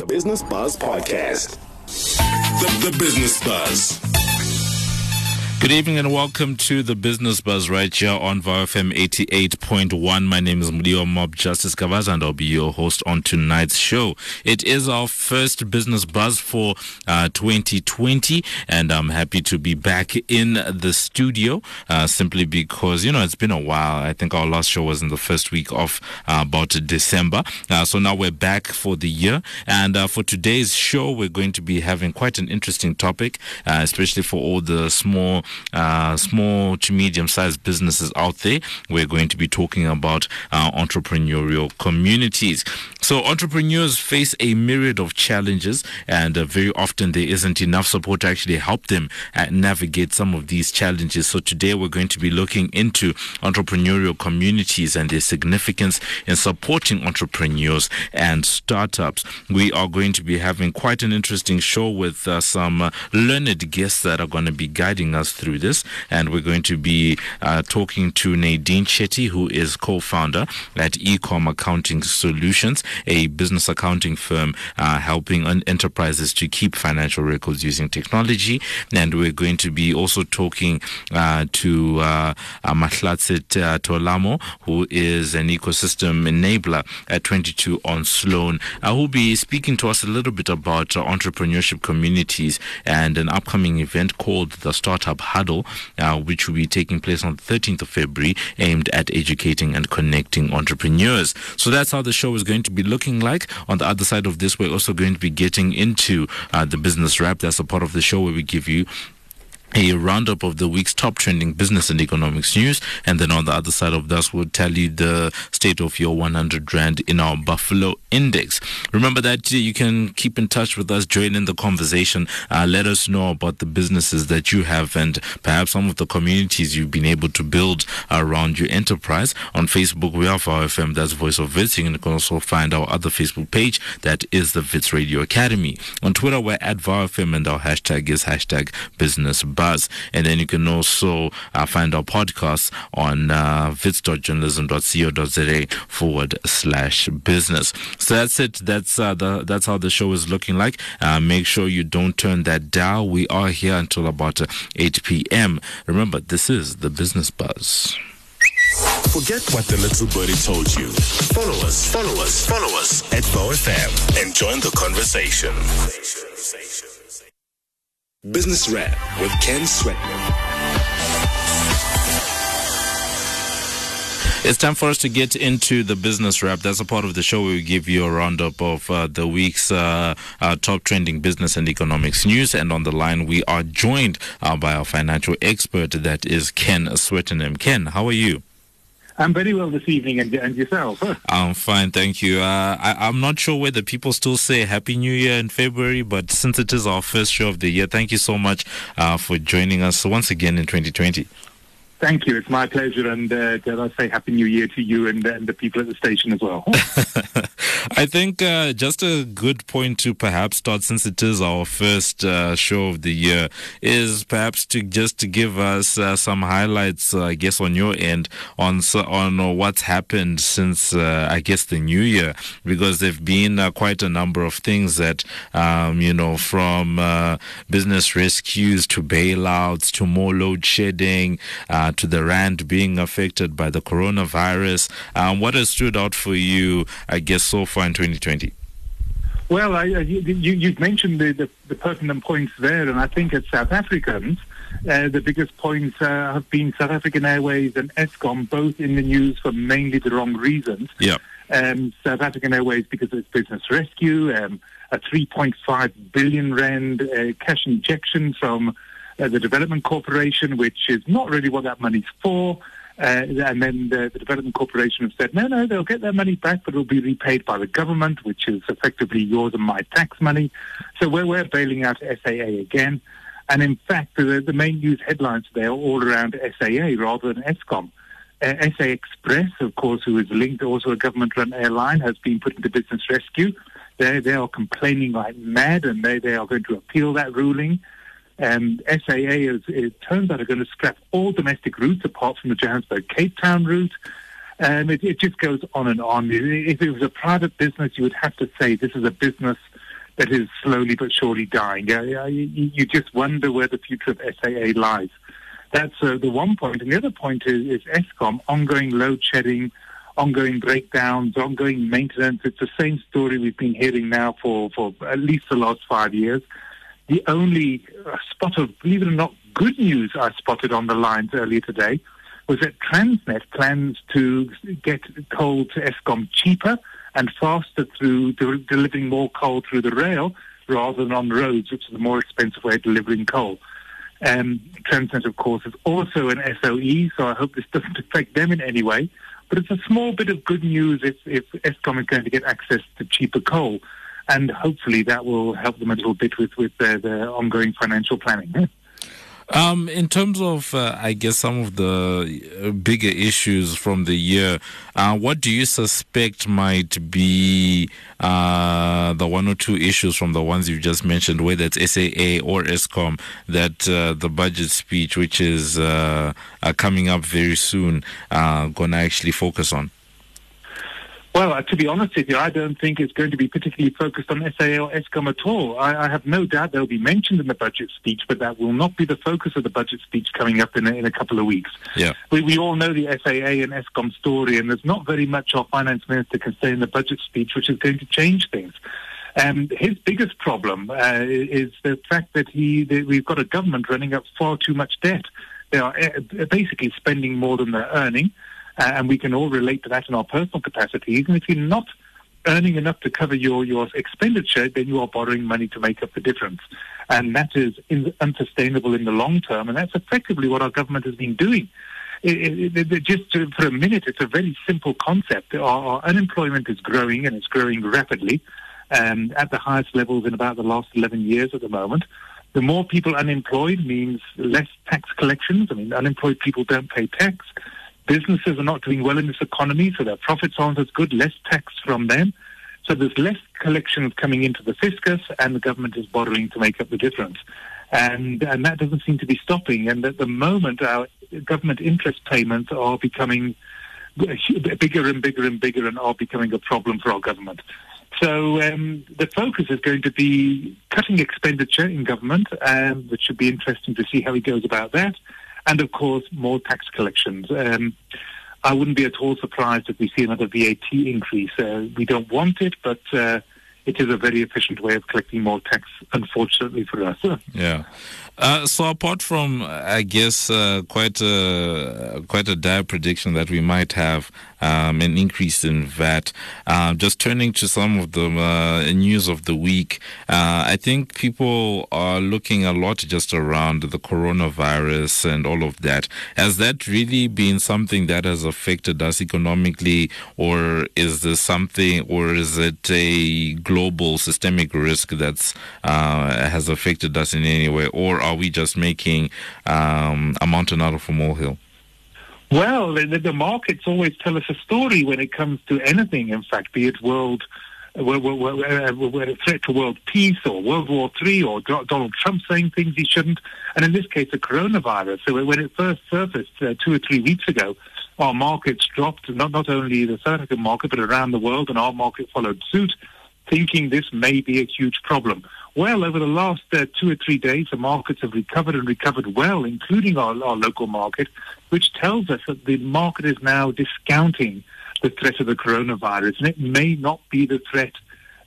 The Business Buzz Podcast. The, the Business Buzz. Good evening and welcome to the Business Buzz right here on VFM 88.1. My name is Mudiwa Mob Justice Kavaza and I'll be your host on tonight's show. It is our first Business Buzz for uh, 2020 and I'm happy to be back in the studio uh, simply because, you know, it's been a while. I think our last show was in the first week of uh, about December. Uh, so now we're back for the year. And uh, for today's show, we're going to be having quite an interesting topic, uh, especially for all the small uh, small to medium sized businesses out there. We're going to be talking about uh, entrepreneurial communities. So, entrepreneurs face a myriad of challenges, and uh, very often there isn't enough support to actually help them uh, navigate some of these challenges. So, today we're going to be looking into entrepreneurial communities and their significance in supporting entrepreneurs and startups. We are going to be having quite an interesting show with uh, some learned guests that are going to be guiding us through this. And we're going to be uh, talking to Nadine Chetty, who is co founder at Ecom Accounting Solutions, a business accounting firm uh, helping enterprises to keep financial records using technology. And we're going to be also talking uh, to uh, uh uh, Tolamo, who is an ecosystem enabler at 22 on Sloan, uh, who'll be speaking to us a little bit about entrepreneurship communities and an upcoming event called the Startup Huddle, uh, which will be taking place on the 13th of February, aimed at educating and connecting entrepreneurs. So that's how the show is going to be looking like. On the other side of this, we're also going to be getting into uh, the business wrap. That's a part of the show where we give you a roundup of the week's top trending business and economics news. And then on the other side of that, we'll tell you the state of your 100 Rand in our Buffalo Index. Remember that you can keep in touch with us, join in the conversation. Uh, let us know about the businesses that you have and perhaps some of the communities you've been able to build around your enterprise. On Facebook, we have VOW FM, that's Voice of Wits. You can also find our other Facebook page, that is the Wits Radio Academy. On Twitter, we're at VFM and our hashtag is hashtag business Buzz. And then you can also uh, find our podcast on uh, wits.journalism.co.za forward slash business. So that's it. That's uh, the that's how the show is looking like. Uh, make sure you don't turn that dial. We are here until about uh, 8 p.m. Remember, this is the Business Buzz. Forget what the little birdie told you. Follow us, follow us, follow us at VOW FM and join the conversation. Business Wrap with Ken Swettenham. It's time for us to get into the business wrap. That's a part of the show where we give you a roundup of uh, the week's uh, uh, top trending business and economics news. And on the line, we are joined uh, by our financial expert, that is Ken Swettenham. Ken, how are you? I'm very well this evening, and, and yourself? I'm fine, thank you. Uh, I, am not sure whether people still say Happy New Year in February, but since it is our first show of the year, thank you so much uh, for joining us once again in 2020. Thank you. It's my pleasure. And uh, dare I say Happy New Year to you and, and the people at the station as well. I think uh, just a good point to perhaps start, since it is our first uh, show of the year, is perhaps to just to give us uh, some highlights, uh, I guess, on your end on on what's happened since, uh, I guess, the new year, because there've been uh, quite a number of things that, um, you know, from business rescues to bailouts to more load shedding to the rand being affected by the coronavirus. Um, what has stood out for you, I guess, so far in 2020? Well, I, you, have mentioned the, the, the, pertinent points there, and I think as South Africans, uh, the biggest points uh, have been South African Airways and Eskom, both in the news for mainly the wrong reasons. Yeah. Um, South African Airways because of its business rescue, um, a 3.5 billion rand uh, cash injection from uh, the Development Corporation, which is not really what that money's for. Uh, and then the, the, Development Corporation have said, no, no, they'll get their money back, but it'll be repaid by the government, which is effectively yours and my tax money. So we're, we're bailing out SAA again. And in fact, the, the main news headlines today are all around SAA rather than Eskom. Uh, SA Express, of course, who is linked also a government-run airline, has been put into business rescue. They, they are complaining like mad, and they, they are going to appeal that ruling. And SAA, is, it turns out, are going to scrap all domestic routes apart from the Johannesburg Cape Town route. And it, it just goes on and on. If it was a private business, you would have to say this is a business that is slowly but surely dying. You, just wonder where the future of SAA lies. That's uh, the one point. And the other point is, is Eskom, ongoing load shedding, ongoing breakdowns, ongoing maintenance. It's the same story we've been hearing now for, for at least the last five years. The only uh, spot of, believe it or not, good news I spotted on the lines earlier today was that Transnet plans to get coal to Eskom cheaper and faster through de- delivering more coal through the rail rather than on roads, which is a more expensive way of delivering coal. Um, Transnet, of course, is also an SOE, so I hope this doesn't affect them in any way. But it's a small bit of good news if, if Eskom is going to get access to cheaper coal. And hopefully that will help them a little bit with, with their, their ongoing financial planning. Um, in terms of, uh, I guess, some of the uh, bigger issues from the year, uh, what do you suspect might be uh, the one or two issues from the ones you just mentioned, whether it's SAA or Eskom, that uh, the budget speech, which is uh, coming up very soon, going to actually focus on? Uh, to be honest with you, I don't think it's going to be particularly focused on SAA or Eskom at all. I, I, have no doubt they'll be mentioned in the budget speech, but that will not be the focus of the budget speech coming up in a, in a couple of weeks. Yeah. We, we all know the SAA and Eskom story, and there's not very much our finance minister can say in the budget speech which is going to change things. Um, his biggest problem uh, is the fact that he that we've got a government running up far too much debt. They are uh, basically spending more than they're earning. Uh, and we can all relate to that in our personal capacities. And if you're not earning enough to cover your, your expenditure, then you are borrowing money to make up the difference. And that is in, unsustainable in the long term. And that's effectively what our government has been doing. It, it, it, just for a minute, it's a very simple concept. Our, our unemployment is growing and it's growing rapidly um, at the highest levels in about the last 11 years at the moment. The more people unemployed means less tax collections. I mean, unemployed people don't pay tax. Businesses are not doing well in this economy, so their profits aren't as good, less tax from them. So there's less collections coming into the fiscus, and the government is borrowing to make up the difference. And, and that doesn't seem to be stopping. And at the moment, our government interest payments are becoming bigger and bigger and bigger and are becoming a problem for our government. So um, the focus is going to be cutting expenditure in government, um, which should be interesting to see how he goes about that and of course more tax collections. Um, I wouldn't be at all surprised if we see another VAT increase. Uh, we don't want it, but uh, it is a very efficient way of collecting more tax, unfortunately for us. Yeah. Uh, so apart from, I guess, uh, quite a quite a dire prediction that we might have um, an increase in VAT. Uh, just turning to some of the uh, news of the week, uh, I think people are looking a lot just around the coronavirus and all of that. Has that really been something that has affected us economically, or is this something, or is it a global systemic risk that's uh, has affected us in any way, or are we just making um, a mountain out of a molehill? Well, the, the, markets always tell us a story when it comes to anything, in fact, be it world, uh, a threat to world peace or World War III or Donald Trump saying things he shouldn't. And in this case, the coronavirus. So when it first surfaced uh, two or three weeks ago, our markets dropped, not, not only the South African market, but around the world, and our market followed suit, thinking this may be a huge problem. Well, over the last uh, two or three days, the markets have recovered and recovered well, including our, our local market, which tells us that the market is now discounting the threat of the coronavirus, and it may not be the threat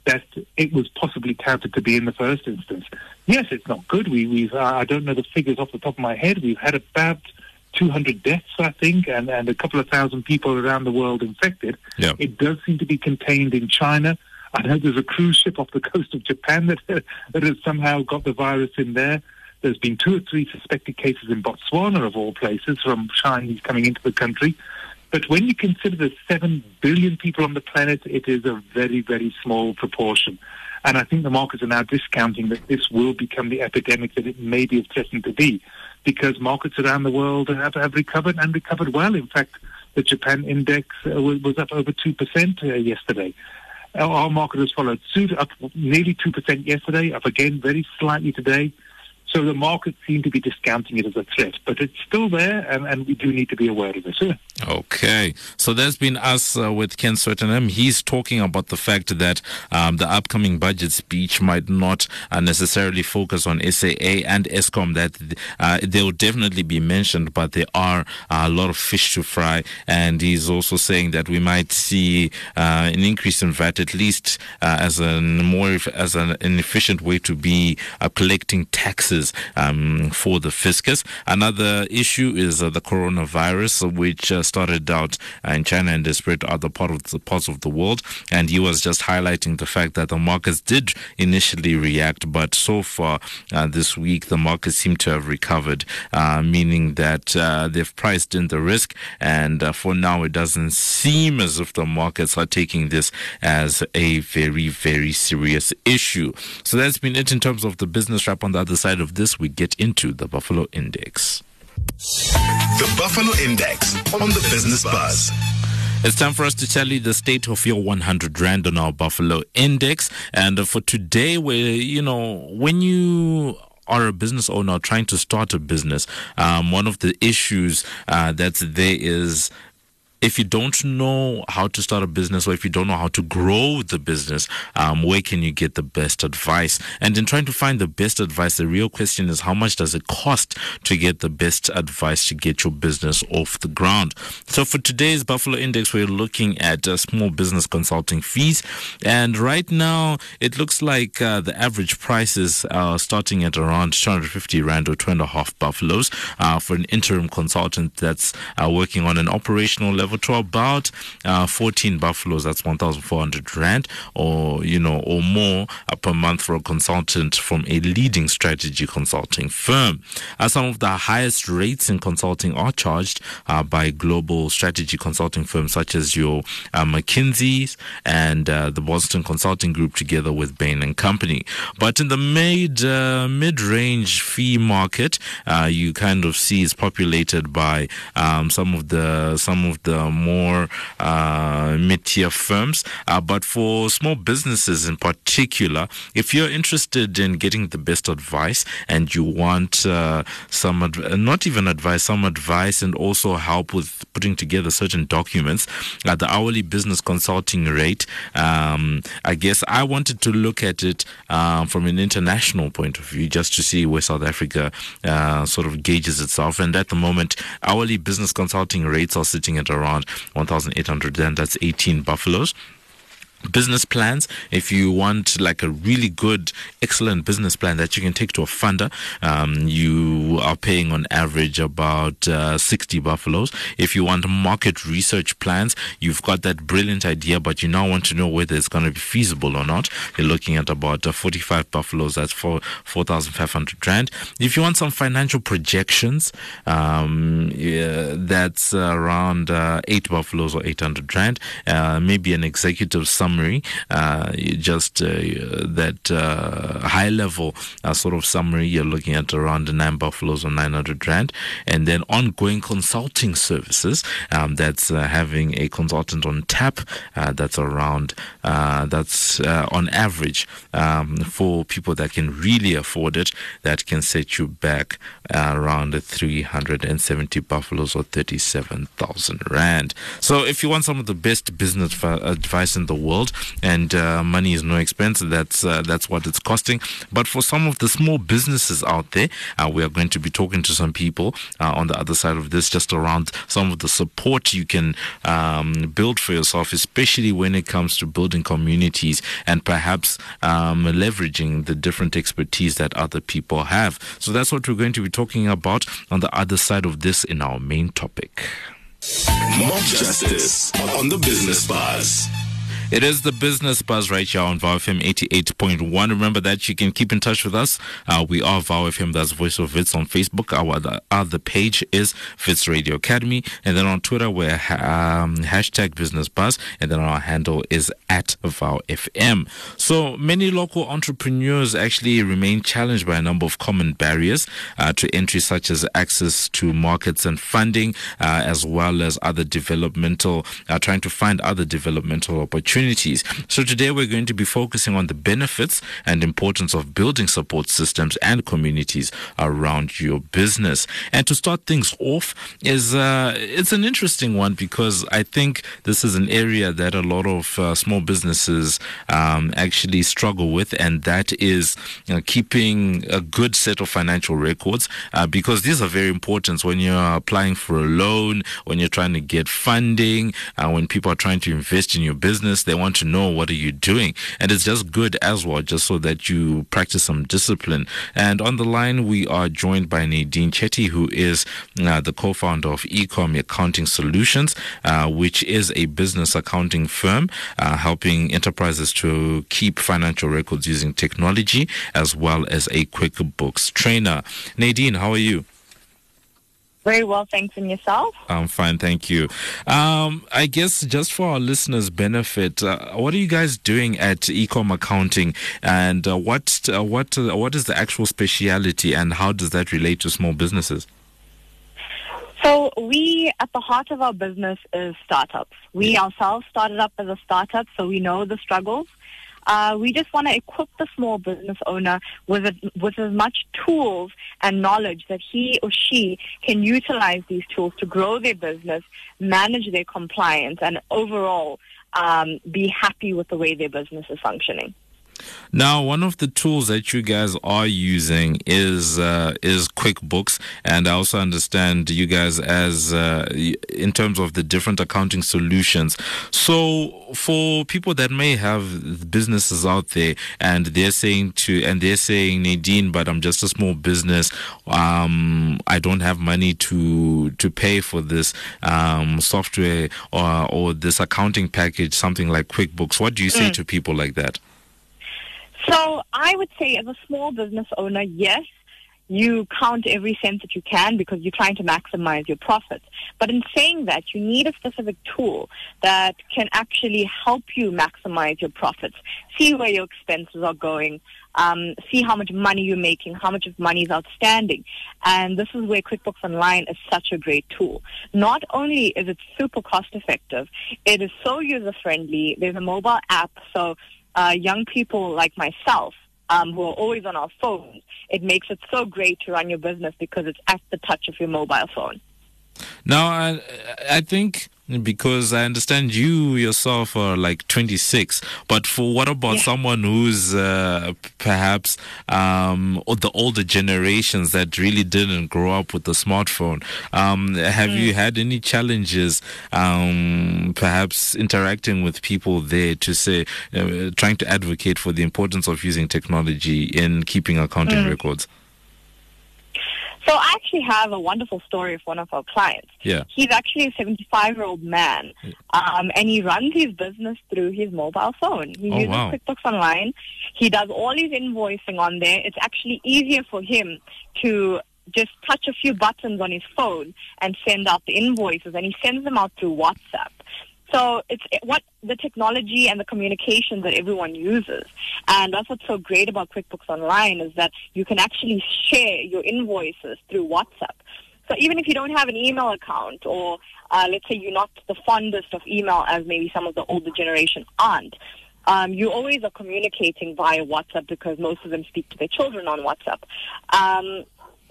that it was possibly touted to be in the first instance. Yes, it's not good. We, we've, uh, I don't know the figures off the top of my head. We've had about 200 deaths, I think, and, and a couple of thousand people around the world infected. It does seem to be contained in China. I know there's a cruise ship off the coast of Japan that, that has somehow got the virus in there. There's been two or three suspected cases in Botswana, of all places, from Chinese coming into the country. But when you consider the 7 billion people on the planet, it is a very, very small proportion. And I think the markets are now discounting that this will become the epidemic that it may be threatened to be because markets around the world have, have recovered and recovered well. In fact, the Japan index uh, was up over 2% uh, yesterday. Our market has followed suit, up nearly 2% yesterday, up again very slightly today. So the markets seem to be discounting it as a threat, but it's still there, and, and we do need to be aware of it. Okay, so there's been us uh, with Ken Swettenham. He's talking about the fact that um, the upcoming budget speech might not uh, necessarily focus on SAA and Eskom. That uh, they will definitely be mentioned, but there are a lot of fish to fry. And he's also saying that we might see uh, an increase in VAT, at least uh, as a more as an, an, efficient way to be uh, collecting taxes um, for the fiscus. Another issue is the coronavirus, which started out in China and has spread to other parts of the world. And he was just highlighting the fact that the markets did initially react, but so far uh, this week the markets seem to have recovered, uh, meaning that uh, they've priced in the risk. And uh, for now, it doesn't seem as if the markets are taking this as a very, very serious issue. So that's been it in terms of the business wrap. On the other side of this, we get into the Buffalo Index. The Buffalo Index on the Business Buzz. It's time for us to tell you the state of your 100 Rand on our Buffalo Index. And for today, where, you know, when you are a business owner trying to start a business, um, one of the issues uh, that's there is if you don't know how to start a business or if you don't know how to grow the business, um, where can you get the best advice? And in trying to find the best advice, the real question is how much does it cost to get the best advice to get your business off the ground? So for today's Buffalo Index, we're looking at uh, small business consulting fees. And right now, it looks like uh, the average prices are starting at around 250 Rand or two and a half buffaloes uh, for an interim consultant that's uh, working on an operational level to about uh, 14 buffaloes. That's 1,400 rand, or you know, or more uh, per month for a consultant from a leading strategy consulting firm. Uh, some of the highest rates in consulting are charged uh, by global strategy consulting firms such as your uh, McKinsey's and uh, the Boston Consulting Group, together with Bain and Company. But in the mid mid range fee market, you kind of see is populated by um, some of the some of the more uh, mid-tier firms. Uh, but for small businesses in particular, if you're interested in getting the best advice and you want uh, some, adv- not even advice, some advice and also help with putting together certain documents, uh, the hourly business consulting rate, um, I guess I wanted to look at it um, from an international point of view just to see where South Africa uh, sort of gauges itself. And at the moment, hourly business consulting rates are sitting at around around 1,800, then that's 18 buffaloes business plans. If you want like a really good excellent business plan that you can take to a funder um, you are paying on average about uh, 60 buffaloes. If you want market research plans you've got that brilliant idea but you now want to know whether it's going to be feasible or not. You're looking at about uh, 45 buffaloes. That's for 4500 rand. If you want some financial projections um, yeah, that's around uh, 8 buffaloes or 800 rand. Uh, maybe an executive sum summary, uh, just uh, that uh, high level sort of summary, you're looking at around nine buffaloes or 900 rand. And then ongoing consulting services, um, that's having a consultant on tap, that's around, that's on average um, for people that can really afford it, that can set you back around 370 buffaloes or 37,000 rand. So if you want some of the best business advice in the world, world, and uh, money is no expense. That's uh, that's what it's costing. But for some of the small businesses out there, uh, we are going to be talking to some people uh, on the other side of this, just around some of the support you can um, build for yourself, especially when it comes to building communities and perhaps um, leveraging the different expertise that other people have. So that's what we're going to be talking about on the other side of this in our main topic. Mob Justice on the Business Buzz. It is the business buzz right here on VOW FM 88.1. Remember that you can keep in touch with us. Uh, we are VOW FM, that's Voice of Wits on Facebook. Our other, other page is Wits Radio Academy. And then on Twitter, we're um, hashtag business buzz. And then our handle is at VOW FM. So many local entrepreneurs actually remain challenged by a number of common barriers uh, to entry, such as access to markets and funding, uh, as well as other developmental, uh, trying to find other developmental opportunities opportunities. So today we're going to be focusing on the benefits and importance of building support systems and communities around your business. And to start things off is uh, it's an interesting one because I think this is an area that a lot of uh, small businesses um, actually struggle with, and that is you know, keeping a good set of financial records uh, because these are very important when you're applying for a loan, when you're trying to get funding, uh, when people are trying to invest in your business, they want to know what are you doing, and it's just good as well, just so that you practice some discipline. And on the line, we are joined by Nadine Chetty, who is uh, the co-founder of Ecom Accounting Solutions, uh, which is a business accounting firm uh, helping enterprises to keep financial records using technology as well as a QuickBooks trainer. Nadine, how are you? Very well, thanks. And yourself? I'm fine, thank you. Um, I guess just for our listeners' benefit, uh, what are you guys doing at Ecom Accounting, and uh, what uh, what uh, what is the actual speciality, and how does that relate to small businesses? So we, at the heart of our business, is startups. We ourselves started up as a startup, so we know the struggles. Uh, we just want to equip the small business owner with a, with as much tools and knowledge that he or she can utilize these tools to grow their business, manage their compliance, and overall um, be happy with the way their business is functioning. Now, one of the tools that you guys are using is uh, is QuickBooks, and I also understand you guys as uh, in terms of the different accounting solutions. So, for people that may have businesses out there, and they're saying to and they're saying Nadine, but I'm just a small business. Um, I don't have money to to pay for this um, software or or this accounting package, something like QuickBooks. What do you say mm. to people like that? So I would say, as a small business owner, yes, you count every cent that you can because you're trying to maximize your profits. But in saying that, you need a specific tool that can actually help you maximize your profits, see where your expenses are going, um, see how much money you're making, how much of money is outstanding. And this is where QuickBooks Online is such a great tool. Not only is it super cost effective, it is so user friendly. There's a mobile app, so uh, young people like myself um, who are always on our phones, it makes it so great to run your business because it's at the touch of your mobile phone. Now, I, I think because I understand you yourself are like 26, but for what about yeah. someone who's uh, perhaps um, the older generations that really didn't grow up with the smartphone? Um, have mm. you had any challenges, um, perhaps interacting with people there to say, uh, trying to advocate for the importance of using technology in keeping accounting mm. records? So I actually have a wonderful story of one of our clients. Yeah. He's actually a 75 year old man, um, and he runs his business through his mobile phone. He oh, uses wow. QuickBooks Online. He does all his invoicing on there. It's actually easier for him to just touch a few buttons on his phone and send out the invoices, and he sends them out through WhatsApp. So it's what the technology and the communication that everyone uses. And that's what's so great about QuickBooks Online is that you can actually share your invoices through WhatsApp. So even if you don't have an email account or uh, let's say you're not the fondest of email as maybe some of the older generation aren't, um, you always are communicating via WhatsApp because most of them speak to their children on WhatsApp. Um,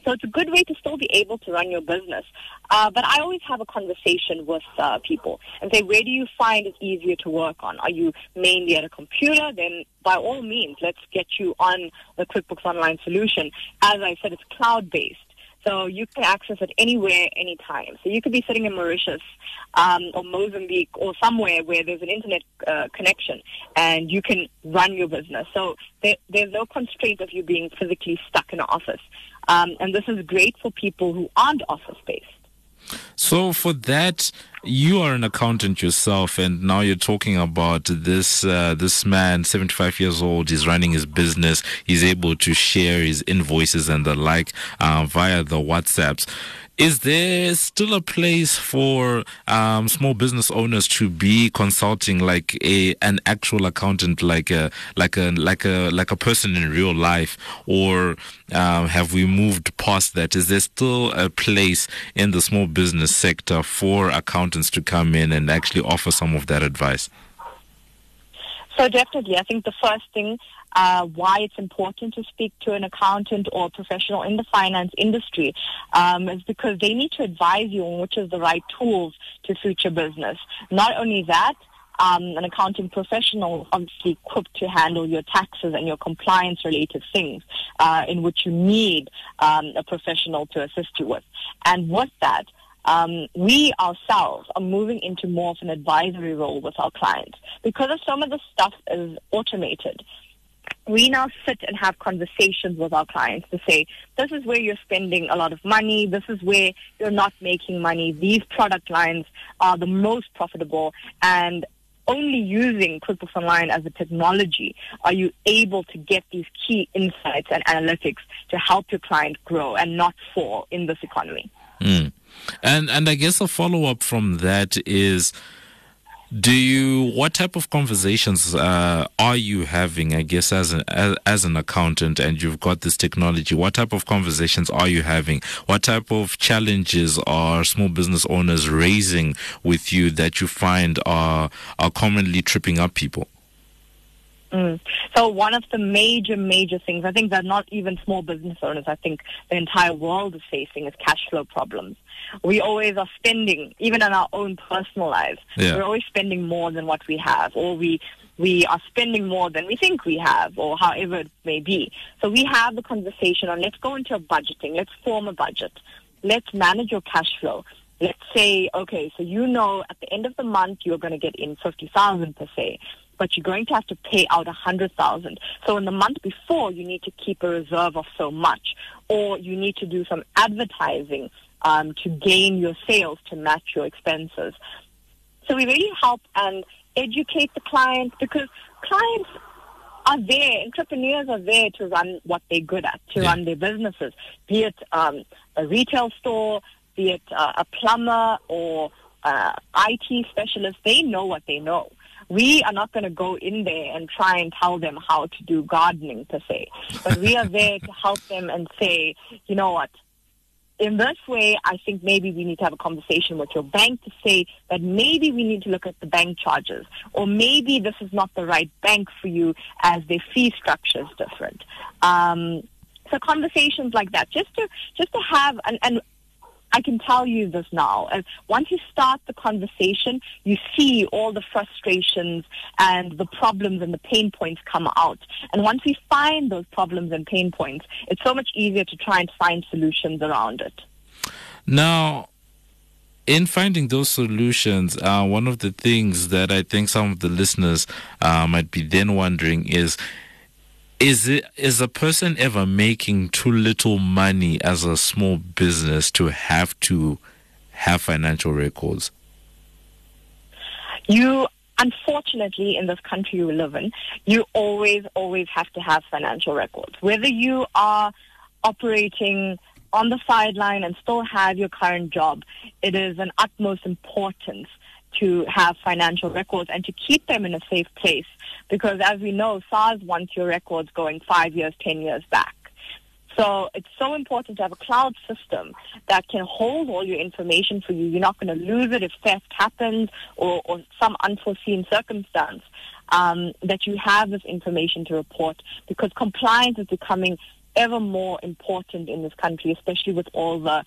so it's a good way to still be able to run your business. Uh, but I always have a conversation with uh, people and say, where do you find it easier to work on? Are you mainly at a computer? Then by all means, let's get you on the QuickBooks Online solution. As I said, it's cloud-based. So you can access it anywhere, anytime. So you could be sitting in Mauritius um, or Mozambique or somewhere where there's an internet uh, connection and you can run your business. So there, there's no constraint of you being physically stuck in an office. Um, and this is great for people who aren't office based. So for that, you are an accountant yourself, and now you're talking about this uh, this man, 75 years old, He's running his business. He's able to share his invoices and the like uh, via the WhatsApps. Is there still a place for um, small business owners to be consulting like a an actual accountant, like a like a like a like a person in real life, or um, have we moved past that? Is there still a place in the small business sector for accountants to come in and actually offer some of that advice? So definitely, I think the first thing uh, why it's important to speak to an accountant or professional in the finance industry um, is because they need to advise you on which is the right tools to suit your business. Not only that, um, an accounting professional obviously equipped to handle your taxes and your compliance related things uh, in which you need um, a professional to assist you with. And with that, um, we ourselves are moving into more of an advisory role with our clients because of some of the stuff is automated. We now sit and have conversations with our clients to say, this is where you're spending a lot of money. This is where you're not making money. These product lines are the most profitable and only using QuickBooks Online as a technology are you able to get these key insights and analytics to help your client grow and not fall in this economy. Mm. And and I guess a follow up from that is do you what type of conversations uh, are you having i guess as an as, as, an accountant and you've got this technology what type of conversations are you having? What type of challenges are small business owners raising with you that you find are are commonly tripping up people Mm. So one of the major, major things, I think that not even small business owners, I think the entire world is facing is cash flow problems. We always are spending, even in our own personal lives, yeah. we're always spending more than what we have, or we we are spending more than we think we have, or however it may be. So we have the conversation on let's go into a budgeting, let's form a budget, let's manage your cash flow. Let's say, okay, so you know at the end of the month you're going to get in 50,000 per se but you're going to have to pay out a hundred thousand. So in the month before, you need to keep a reserve of so much, or you need to do some advertising um, to gain your sales to match your expenses. So we really help and educate the clients because clients are there, entrepreneurs are there to run what they're good at, to yeah. run their businesses, be it um, a retail store, be it uh, a plumber or uh, IT specialist. They know what they know we are not going to go in there and try and tell them how to do gardening per se, but we are there to help them and say, you know what, in this way, I think maybe we need to have a conversation with your bank to say that maybe we need to look at the bank charges, or maybe this is not the right bank for you as their fee structure is different. Um, so conversations like that, just to just to have, and, and I can tell you this now. As once you start the conversation, you see all the frustrations and the problems and the pain points come out. And once we find those problems and pain points, it's so much easier to try and find solutions around it. Now, in finding those solutions, uh, one of the things that I think some of the listeners uh, might be then wondering is is it is a person ever making too little money as a small business to have to have financial records? You unfortunately in this country we live in, you always, always have to have financial records. Whether you are operating on the sideline and still have your current job, it is an utmost importance to have financial records and to keep them in a safe place. Because as we know, SARS wants your records going five years, ten years back. So it's so important to have a cloud system that can hold all your information for you. You're not going to lose it if theft happens or, or some unforeseen circumstance. Um, that you have this information to report because compliance is becoming ever more important in this country, especially with all the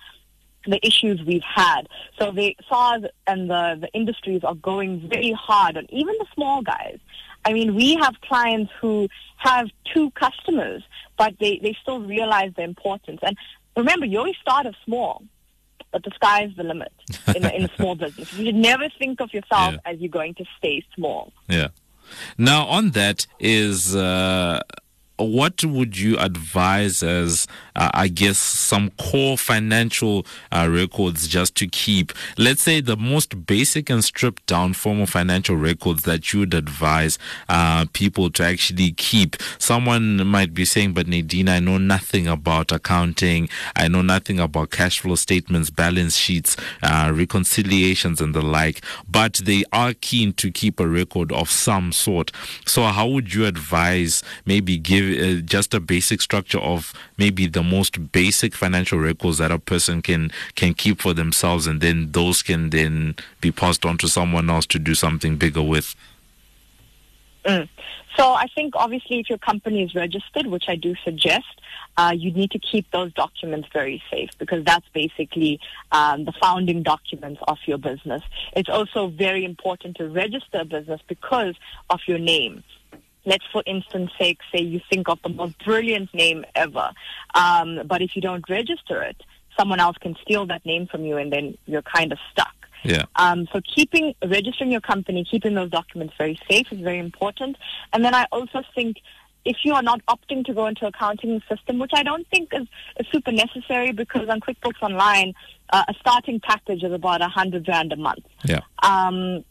the issues we've had. So the SARS and the, the industries are going very hard on even the small guys. I mean, we have clients who have two customers, but they, they still realize the importance. And remember, you always start off small, but the sky is the limit in, a, in a small business. You should never think of yourself yeah. as you're going to stay small. Yeah. Now, on that is uh, what would you advise as, uh, I guess, some core financial uh, records just to keep? Let's say the most basic and stripped down form of financial records that you would advise uh, people to actually keep. Someone might be saying, but Nadine, I know nothing about accounting. I know nothing about cash flow statements, balance sheets, uh, reconciliations, and the like, but they are keen to keep a record of some sort. So, how would you advise maybe give uh, just a basic structure of maybe the most basic financial records that a person can can keep for themselves, and then those can then be passed on to someone else to do something bigger with. Mm. So I think obviously if your company is registered, which I do suggest, uh, you need to keep those documents very safe because that's basically um, the founding documents of your business. It's also very important to register a business because of your name let's for instance sake say you think of the most brilliant name ever um, but if you don't register it someone else can steal that name from you and then you're kind of stuck yeah. Um, so keeping, registering your company, keeping those documents very safe is very important. And then I also think if you are not opting to go into accounting system, which I don't think is, is super necessary because on QuickBooks Online, uh, a starting package is about a hundred rand a month. Yeah. Um,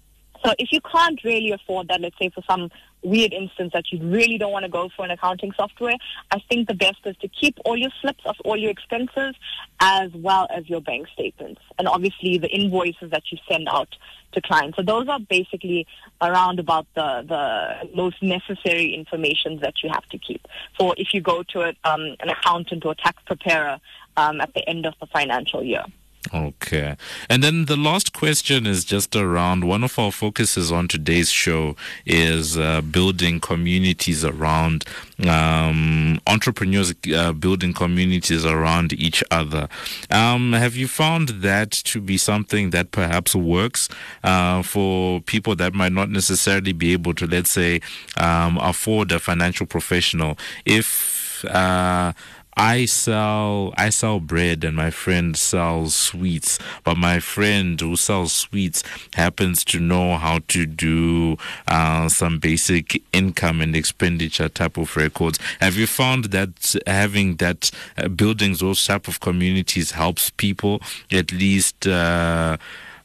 so if you can't really afford that, let's say for some weird instance that you really don't want to go for an accounting software, I think the best is to keep all your slips of all your expenses as well as your bank statements and obviously the invoices that you send out to clients. So those are basically around about the, the most necessary information that you have to keep. For if you go to a, um, an accountant or tax preparer um, at the end of the financial year. Okay. And then the last question is just around one of our focuses on today's show is uh, building communities around um, entrepreneurs, uh, building communities around each other. Um, have you found that to be something that perhaps works uh, for people that might not necessarily be able to, let's say, um, afford a financial professional? If uh, I sell I sell bread and my friend sells sweets, but my friend who sells sweets happens to know how to do uh, some basic income and expenditure type of records. Have you found that having that uh, those type of communities helps people at least? Uh,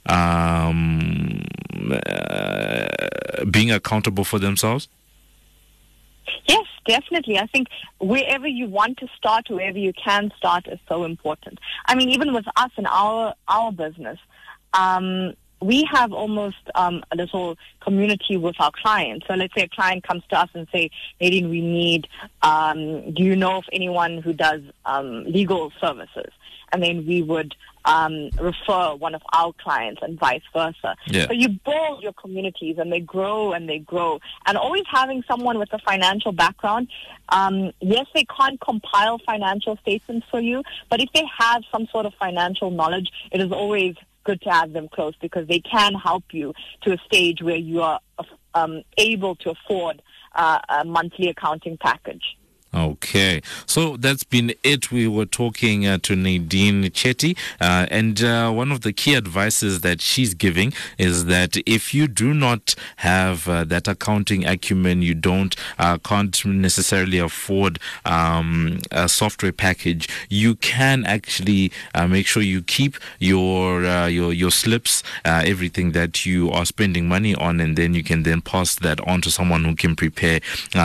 um, uh, being accountable for themselves? Yes, definitely. I think wherever you want to start, wherever you can start is so important. I mean, even with us in our our business, um, we have almost um, a little community with our clients. So let's say a client comes to us and say, Nadine, we need, um, do you know of anyone who does um, legal services? And then we would um, refer one of our clients and vice versa. Yeah. So you build your communities and they grow and they grow. And always having someone with a financial background, um, yes, they can't compile financial statements for you, but if they have some sort of financial knowledge, it is always good to have them close because they can help you to a stage where you are um, able to afford uh, a monthly accounting package. Okay, so that's been it. We were talking uh, to Nadine Chetty, uh, and uh, one of the key advices that she's giving is that if you do not have uh, that accounting acumen, you don't uh, can't necessarily afford um, a software package. You can actually uh, make sure you keep your your your slips, everything that you are spending money on, and then you can then pass that on to someone who can prepare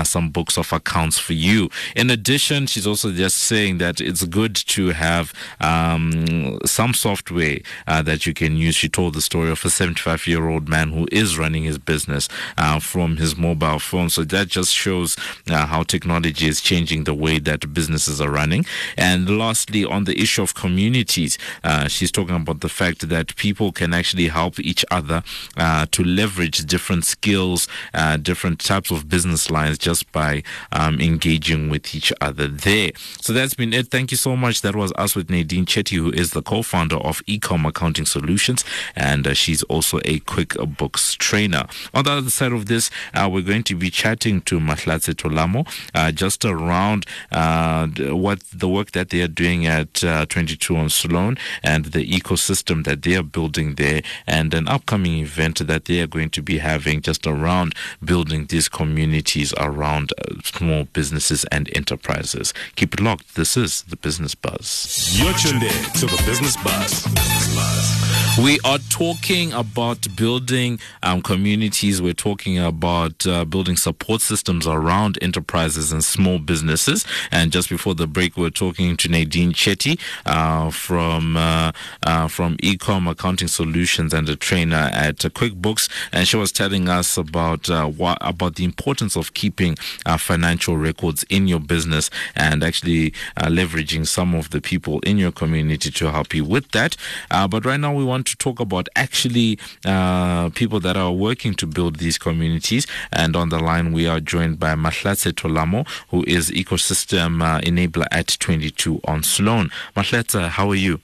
some books of accounts for you. In addition, she's also just saying that it's good to have um, some software uh, that you can use. She told the story of a 75 year old man who is running his business uh, from his mobile phone. So that just shows uh, how technology is changing the way that businesses are running. And lastly, on the issue of communities, uh, she's talking about the fact that people can actually help each other uh, to leverage different skills, uh, different types of business lines just by um, engaging with each other there. So that's been it. Thank you so much. That was us with Nadine Chetty, who is the co-founder of Ecom Accounting Solutions, and uh, she's also a QuickBooks trainer. On the other side of this, uh, we're going to be chatting to Mahlatse Tolamo uh, just around uh, what the work that they are doing at uh, 22 on Sloan and the ecosystem that they are building there, and an upcoming event that they are going to be having just around building these communities around uh, small businesses and enterprises. Keep it locked. This is the Business Buzz. You're tuned in to the Business Buzz. Business Buzz. We are talking about building um, communities. We're talking about uh, building support systems around enterprises and small businesses. And just before the break, we are talking to Nadine Chetty uh, from uh, uh, from Ecom Accounting Solutions and a trainer at QuickBooks, and she was telling us about uh, what, about the importance of keeping financial records in your business and actually uh, leveraging some of the people in your community to help you with that. Uh, but right now, we want to talk about actually uh, people that are working to build these communities. And on the line, we are joined by Mahlatse Tolamo, who is ecosystem uh, enabler at 22 on Sloan. Mahlatse, how are you?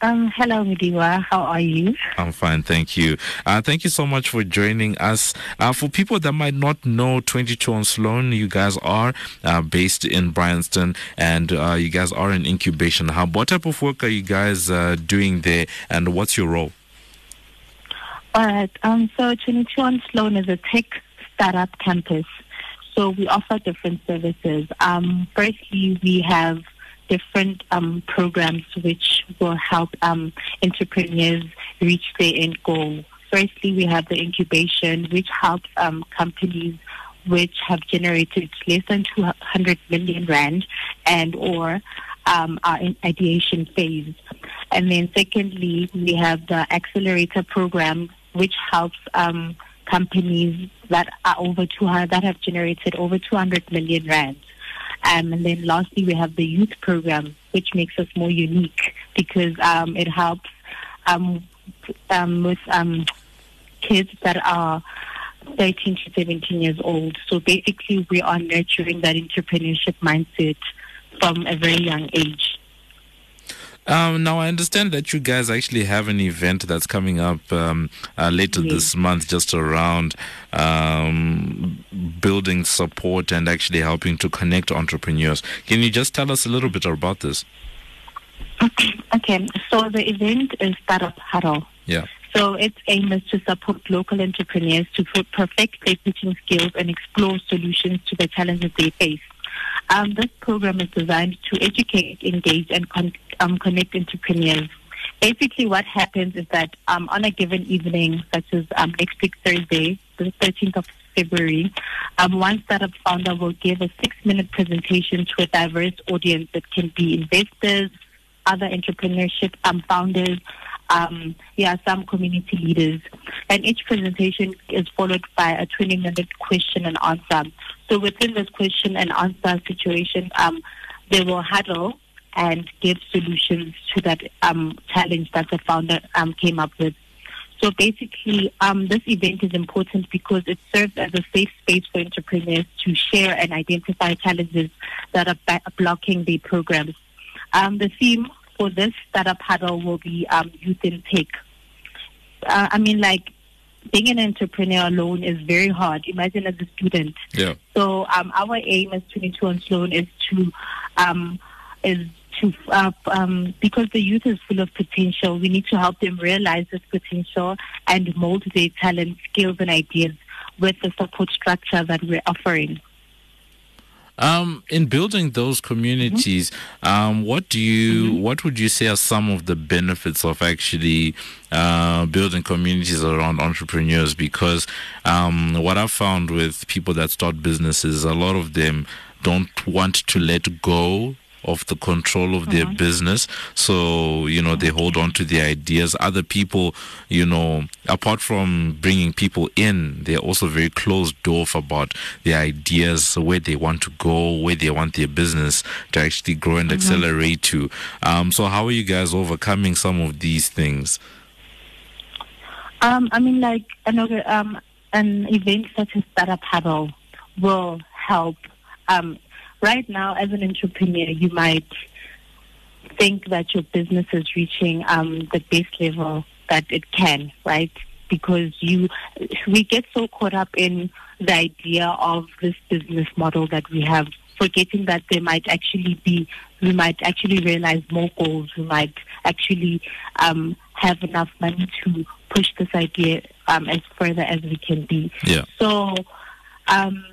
Um, hello, Mudiwa. How are you? I'm fine, thank you. Uh, thank you so much for joining us. Uh, for people that might not know 22 on Sloan, you guys are uh, based in Bryanston and uh, you guys are an incubation hub. What type of work are you guys uh, doing there and what's your role? All right. Um, so 22 on Sloan is a tech startup campus. So we offer different services. Um, firstly, we have different um, programs which will help um, entrepreneurs reach their end goal. Firstly, we have the incubation, which helps um, companies which have generated less than 200 million rand and or um, are in ideation phase. And then secondly, we have the accelerator program, which helps um, companies that are over 200, that have generated over 200 million rand. Um, and then lastly, we have the youth program, which makes us more unique because um, it helps um, um with um, kids that are 13 to 17 years old. So basically, we are nurturing that entrepreneurship mindset from a very young age. Um, now, I understand that you guys actually have an event that's coming up um, uh, later yes. this month, just around um, building support and actually helping to connect entrepreneurs. Can you just tell us a little bit about this? Okay, so the event is Startup Huddle. Yeah. So its aim is to support local entrepreneurs to perfect their pitching skills and explore solutions to the challenges they face. Um, this program is designed to educate, engage, and con- um, connect entrepreneurs. Basically, what happens is that um, on a given evening, such as um, next week Thursday, the 13th of February, um, one startup founder will give a six-minute presentation to a diverse audience that can be investors, other entrepreneurship um, founders, um, yeah, some community leaders. And each presentation is followed by a 20 minute question and answer. So within this question and answer situation, um, they will huddle and give solutions to that um, challenge that the founder um, came up with. So basically, um, this event is important because it serves as a safe space for entrepreneurs to share and identify challenges that are blocking their programs. Um, the theme for this startup huddle will be um, youth in tech. Uh, I mean, like being an entrepreneur alone is very hard. Imagine as a student. Yeah. So um, our aim as 22 on Sloan is to um, is to uh, um, because the youth is full of potential. We need to help them realize this potential and mold their talent, skills, and ideas with the support structure that we're offering. Um, in building those communities, um, what do you, mm-hmm. what would you say are some of the benefits of actually uh, building communities around entrepreneurs? Because um, what I've found with people that start businesses, a lot of them don't want to let go of the control of their mm-hmm. business. So, you know, they hold on to the ideas. Other people, you know, apart from bringing people in, they're also very closed off about their ideas, where they want to go, where they want their business to actually grow and mm-hmm. accelerate to. Um, so, how are you guys overcoming some of these things? Um, I mean, like another um, an event such as Startup Huddle will help um, right now, as an entrepreneur, you might think that your business is reaching um, the best level that it can, right? Because you, we get so caught up in the idea of this business model that we have, forgetting that there might actually be, we might actually realize more goals. We might actually um, have enough money to push this idea um, as further as we can be. Yeah. So. Um,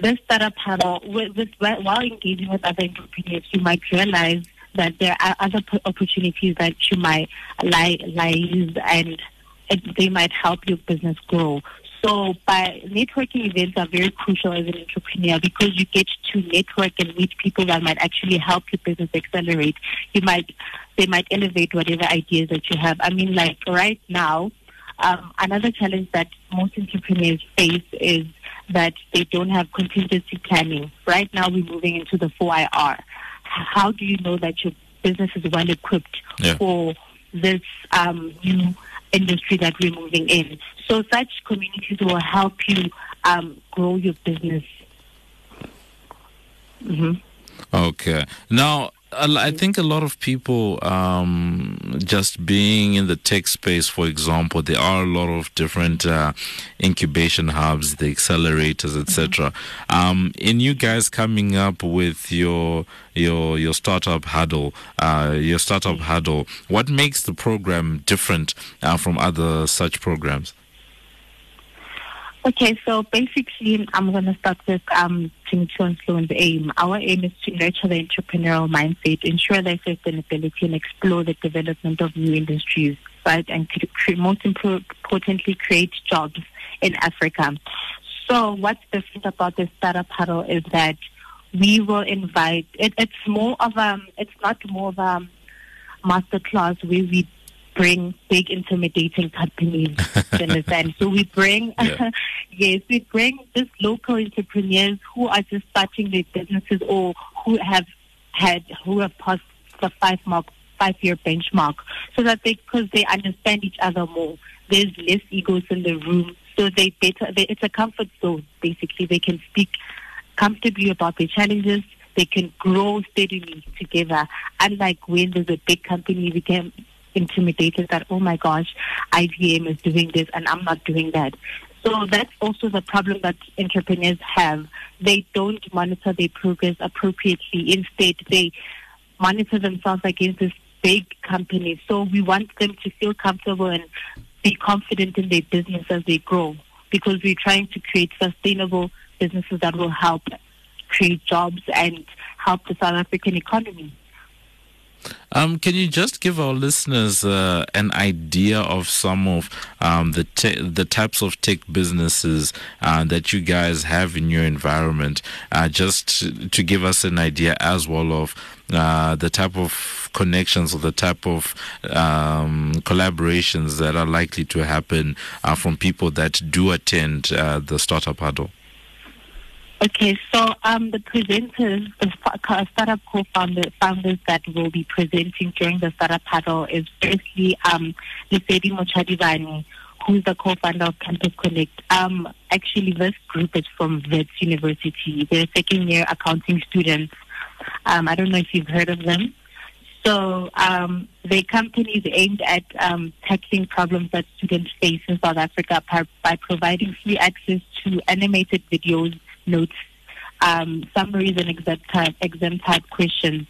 this startup panel, with, with, while engaging with other entrepreneurs, you might realize that there are other opportunities that you might lie, use and it, they might help your business grow. So by networking events are very crucial as an entrepreneur because you get to network and meet people that might actually help your business accelerate. You might they might elevate whatever ideas that you have. I mean like right now, um, another challenge that most entrepreneurs face is that they don't have contingency planning. Right now, we're moving into the 4IR. How do you know that your business is well equipped Yeah. for this um, new industry that we're moving in? So, such communities will help you um, grow your business. hmm Okay. Now, I think a lot of people, um, just being in the tech space, for example, there are a lot of different uh, incubation hubs, the accelerators, etc. Um, in you guys coming up with your your your startup huddle, uh, your startup huddle, what makes the program different uh, from other such programs? Okay, so basically, I'm going to start with um, and Sloan's aim. Our aim is to nurture the entrepreneurial mindset, ensure their sustainability, and explore the development of new industries, right? And to most importantly, create jobs in Africa. So, what's different about the startup huddle is that we will invite. It, it's more of a. It's not more of a master class where we bring big intimidating companies. understand? So we bring, Yeah. yes, we bring just local entrepreneurs who are just starting their businesses or who have had, who have passed the five mark, five year benchmark, so that they, because they understand each other more. There's less egos in the room, so they better. They, it's a comfort zone. Basically, they can speak comfortably about their challenges. They can grow steadily together. Unlike when there's a big company, we can intimidated that, oh my gosh, IBM is doing this and I'm not doing that. So that's also the problem that entrepreneurs have. They don't monitor their progress appropriately. Instead, they monitor themselves against this big companies. So we want them to feel comfortable and be confident in their business as they grow because we're trying to create sustainable businesses that will help create jobs and help the South African economy. Um, can you just give our listeners uh, an idea of some of um, the te- the types of tech businesses uh, that you guys have in your environment? Uh, just to, give us an idea as well of uh, the type of connections or the type of um, collaborations that are likely to happen uh, from people that do attend uh, the startup huddle. Okay, so um, the presenters, the startup co-founders founders that will be presenting during the startup huddle is firstly um, Lisedi Mochadivani, who's the co-founder of Campus Connect. Um, actually, this group is from Wits University. They're second-year accounting students. Um, I don't know if you've heard of them. So um, their company is aimed at um, tackling problems that students face in South Africa by, by providing free access to animated videos, notes, um, summaries, and exam type, exam type questions.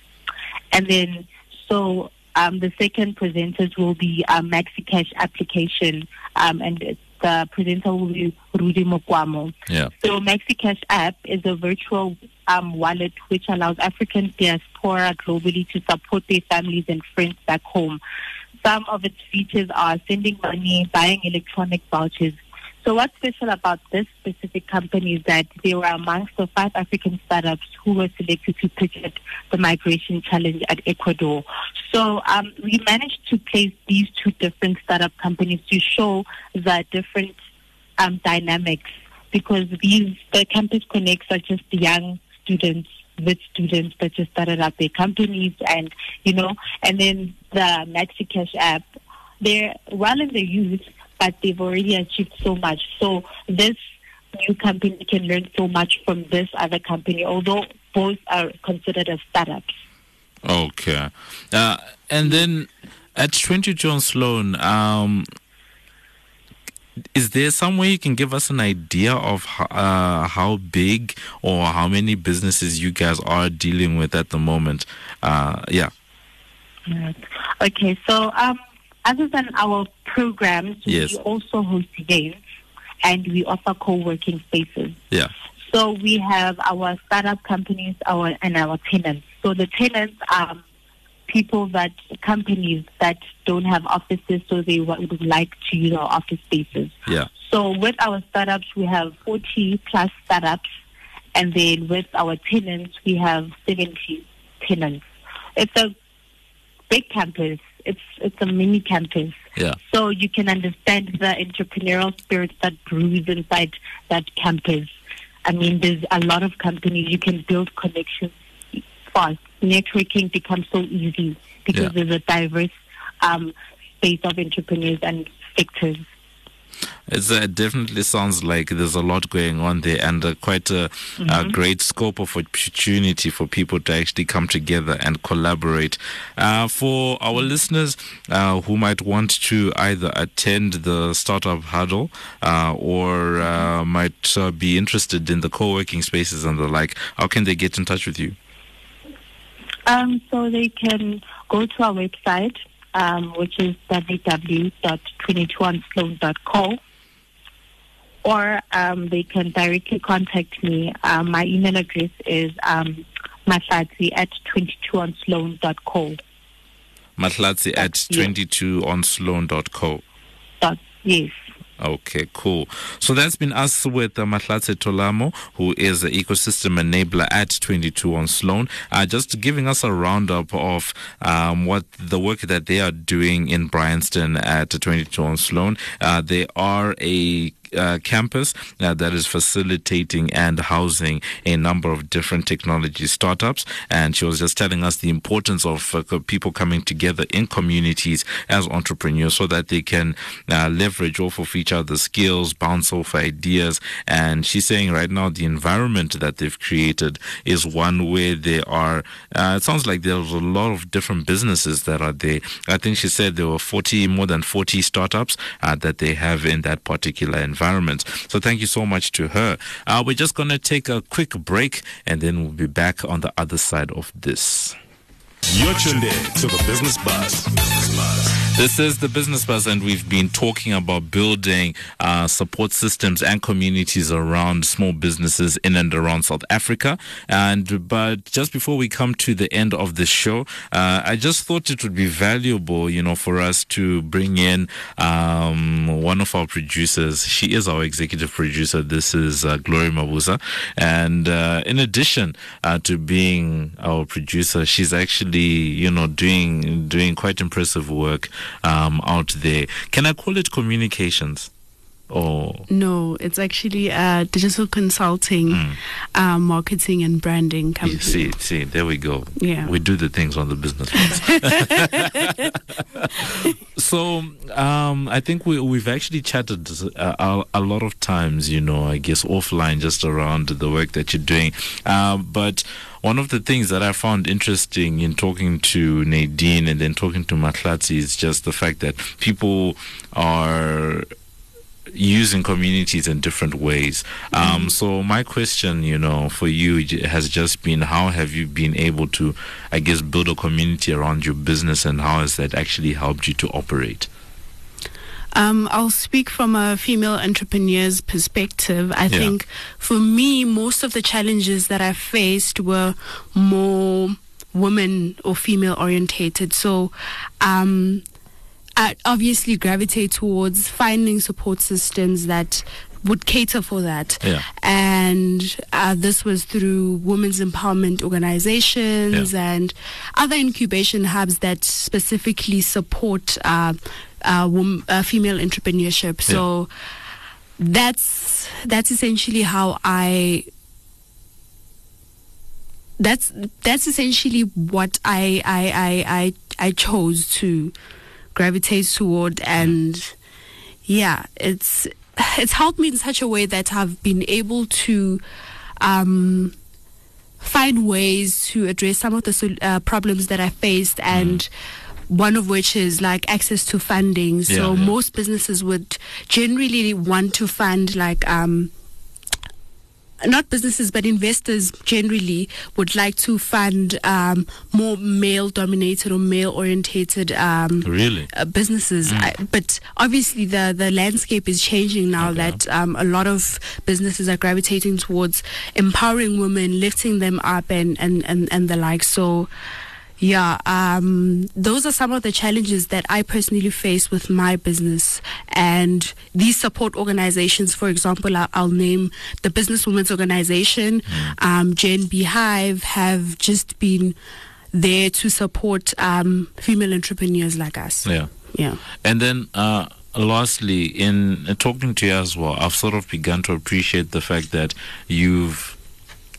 And then, so um, the second presenters will be a MaxiCash application, um, and the presenter will be Rudy Mokwamo. Yeah. So MaxiCash app is a virtual um, wallet which allows African diaspora globally to support their families and friends back home. Some of its features are sending money, buying electronic vouchers. So what's special about this specific company is that they were amongst the five African startups who were selected to at the migration challenge at Ecuador. So um, we managed to place these two different startup companies to show the different um, dynamics because these the campus connects are just the young students with students that just started up their companies and you know and then the MaxiCash app they're well in the youth but they've already achieved so much so this new company can learn so much from this other company although both are considered as startups Okay. Uh, and then at 22 on Sloan, um, is there some way you can give us an idea of uh, how big or how many businesses you guys are dealing with at the moment? Uh, yeah. Okay, so um, other than our programs, Yes. we also host events and we offer co-working spaces. Yeah. So we have our startup companies, our and our tenants. So the tenants are people that companies that don't have offices, so they would like to use our office spaces. Yeah. So with our startups, we have 40 plus startups, and then with our tenants, we have 70 tenants. It's a big campus. It's it's a mini campus. Yeah. So you can understand the entrepreneurial spirit that brews inside that campus. I mean, there's a lot of companies you can build connections fast. Networking becomes so easy because Yeah. there's a diverse um, space of entrepreneurs and sectors. It's, uh, it definitely sounds like there's a lot going on there and uh, quite a, a great scope of opportunity for people to actually come together and collaborate. Uh, for our listeners uh, who might want to either attend the startup huddle uh, or uh, might uh, be interested in the co-working spaces and the like, how can they get in touch with you? Um, so they can go to our website, um, which is www.22onsloan.co, or um, they can directly contact me. Um, my email address is um, matlatsi at 22onsloan.co. Matlatsi at Yeah. 22onsloan.co. Dot, yes. Okay, cool. So that's been us with uh, Tolamo, who is an ecosystem enabler at 22 on Sloan, uh, just giving us a roundup of um, what the work that they are doing in Bryanston at 22 on Sloan. Uh, they are a campus uh, that is facilitating and housing a number of different technology startups. And she was just telling us the importance of uh, people coming together in communities as entrepreneurs so that they can uh, leverage off of each other's skills, bounce off ideas. And she's saying right now the environment that they've created is one where there are, uh, it sounds like there's a lot of different businesses that are there. I think she said there were 40, more than 40 startups uh, that they have in that particular environment. So thank you so much to her. Uh, we're just going to take a quick break and then we'll be back on the other side of this. You're tuned in to the Business Buzz. This is the Business Buzz, and we've been talking about building uh, support systems and communities around small businesses in and around South Africa. And but just before we come to the end of the show, uh, I just thought it would be valuable, you know, for us to bring in um, one of our producers. She is our executive producer. This is uh, Glory Mabuza, and uh, in addition uh, to being our producer, she's actually, you know, doing doing quite impressive work um, out there. Can I call it communications? Or No, it's actually a digital consulting, uh, marketing, and branding company. see, see, there we go. Yeah. we do the things on the business. So, um, I think we we've actually chatted uh, a, a lot of times. You know, I guess offline, just around the work that you're doing. Uh, but one of the things that I found interesting in talking to Nadine and then talking to Matlatsi is just the fact that people are using communities in different ways. Um, so my question, you know, for you has just been how have you been able to, I guess, build a community around your business and how has that actually helped you to operate? Um, I'll speak from a female entrepreneur's perspective. I Yeah. think for me, most of the challenges that I faced were more women or female orientated. So, um, I obviously gravitate towards finding support systems that would cater for that. Yeah. And uh, this was through women's empowerment organizations Yeah. and other incubation hubs that specifically support uh, uh, wom- uh, female entrepreneurship. So that's that's essentially how I. That's that's essentially what I I I I, I chose to gravitate toward and yeah it's it's helped me in such a way that I've been able to um, find ways to address some of the uh, problems that I faced and one of which is like access to funding. So Yeah, yeah. most businesses would generally want to fund like um not businesses but investors generally would like to fund um, more male dominated or male orientated um, Really? uh, businesses. I, but obviously, the the landscape is changing now. That um, a lot of businesses are gravitating towards empowering women, lifting them up, and and and, and the like. So. Yeah, um, those are some of the challenges that I personally face with my business. And these support organizations, for example, I'll, I'll name the Business Women's Organization, um, Gen Beehive, have just been there to support um, female entrepreneurs like us. Yeah. Yeah. And then uh, lastly, in uh, talking to you as well, I've sort of begun to appreciate the fact that you've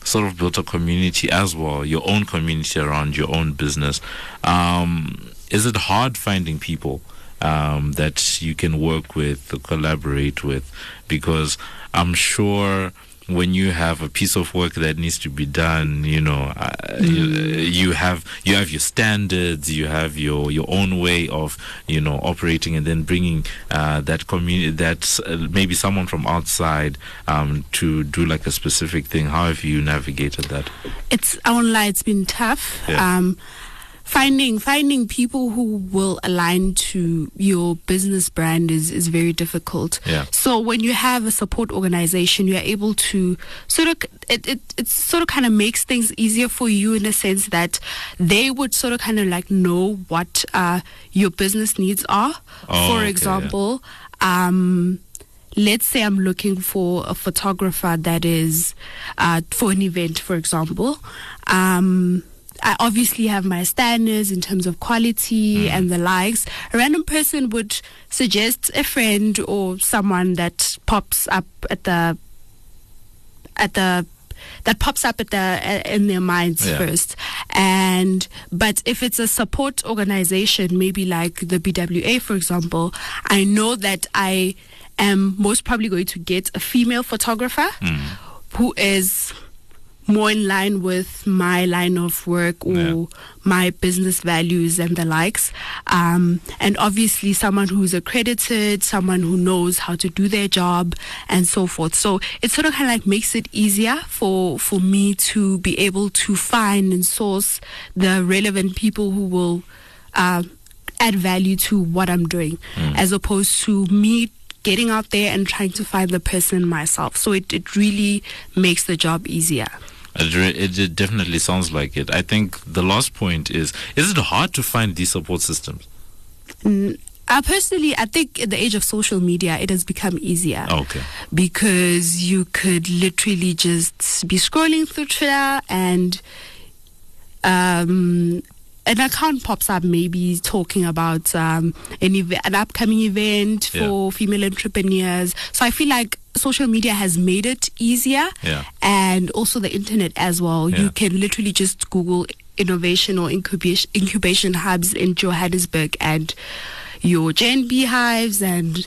sort of built a community as well, your own community around your own business. Um, is it hard finding people um, that you can work with, collaborate with? Because I'm sure when you have a piece of work that needs to be done, you know, uh, mm. you, you, have you have your standards, you have your your own way of you know operating, and then bringing uh, that community that uh, maybe someone from outside um, to do like a specific thing. How have you navigated that? It's online. It's been tough. Yeah. Um, finding finding people who will align to your business brand is is very difficult. Yeah. So when you have a support organization, you're able to sort of it it, it sort of kind of makes things easier for you in a sense that they would sort of kind of like know what uh, your business needs are. Oh, for okay, example, yeah. um let's say I'm looking for a photographer that is uh, for an event, for example. Um, I obviously have my standards in terms of quality mm. and the likes. A random person would suggest a friend or someone that pops up at the at the that pops up at the in their minds yeah. first and but if it's a support organization maybe like the BWA for example I know that I am most probably going to get a female photographer mm. who is more in line with my line of work or yeah. my business values and the likes. Um, and obviously, someone who's accredited, someone who knows how to do their job, and so forth. So it sort of kind of like makes it easier for for me to be able to find and source the relevant people who will. Uh, add value to what I'm doing, mm. as opposed to me getting out there and trying to find the person myself. So it, it really makes the job easier. It, it definitely sounds like it. I think the last point is: is it hard to find these support systems? Mm, uh, personally, I think at the age of social media, it has become easier. Okay. Because you could literally just be scrolling through Twitter and um, an account pops up maybe talking about um, an, ev- an upcoming event for yeah. female entrepreneurs. So I feel like social media has made it easier yeah. and also the internet as well. Yeah. You can literally just Google innovation or incubation, incubation hubs in Johannesburg and your Gen beehives and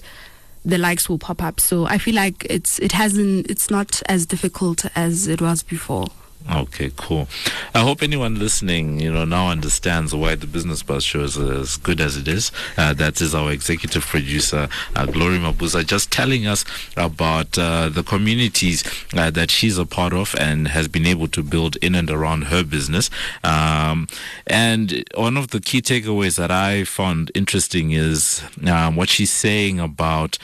the likes will pop up. So I feel like it's it hasn't it's not as difficult as it was before. Okay, cool. I hope anyone listening, you know, now understands why the Business Buzz show is as good as it is. Uh, that is our executive producer, uh, Glory Mabuza, just telling us about uh, the communities uh, that she's a part of and has been able to build in and around her business. Um, and one of the key takeaways that I found interesting is um, what she's saying about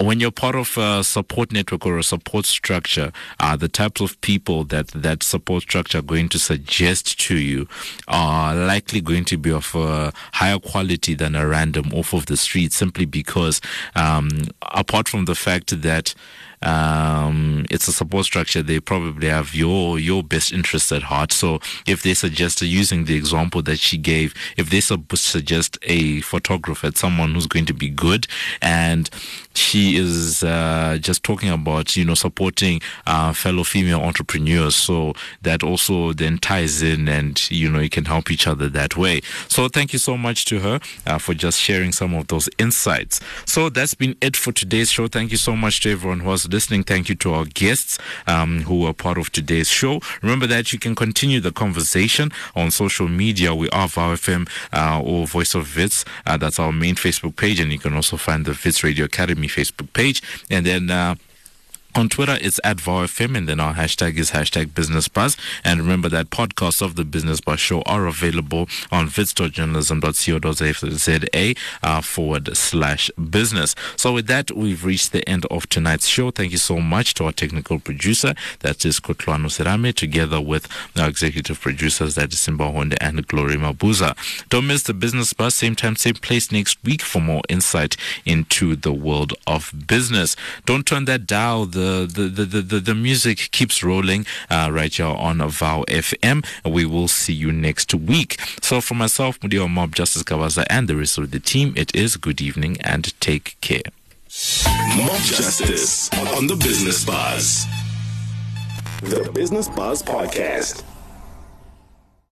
when you're part of a support network or a support structure, uh, the types of people that that support structure are going to suggest to you are likely going to be of a higher quality than a random off of the street, simply because, um, apart from the fact that um, it's a support structure. They probably have your your best interests at heart. So if they suggest using the example that she gave, if they suggest a photographer, someone who's going to be good, and she is uh, just talking about you know supporting uh, fellow female entrepreneurs, so that also then ties in, and you know you can help each other that way. So thank you so much to her uh, for just sharing some of those insights. So that's been it for today's show. Thank you so much to everyone who was listening. Thank you to our guests um, who were part of today's show. Remember that you can continue the conversation on social media. We are VOW uh, or Voice of Wits. Uh, that's our main Facebook page, and you can also find the Wits Radio Academy Facebook page. And then uh, on Twitter, it's at VOWFM, and then our hashtag is hashtag Business. And remember that podcasts of the Business Buzz show are available on wits.journalism.co.za uh, forward slash business. So with that, we've reached the end of tonight's show. Thank you so much to our technical producer, that is Kotlano Serame, together with our executive producers, that is Simba Honde and Glory Mabuza. Don't miss the Business Buzz, same time, same place next week for more insight into the world of business. Don't turn that dial. The the, the, the, the, the music keeps rolling uh, right here on VOW FM. We will see you next week. So for myself, Mudiwa Mob, Justice Kawaza, and the rest of the team, it is good evening and take care. Mob Justice on the Business Buzz. The Business Buzz Podcast.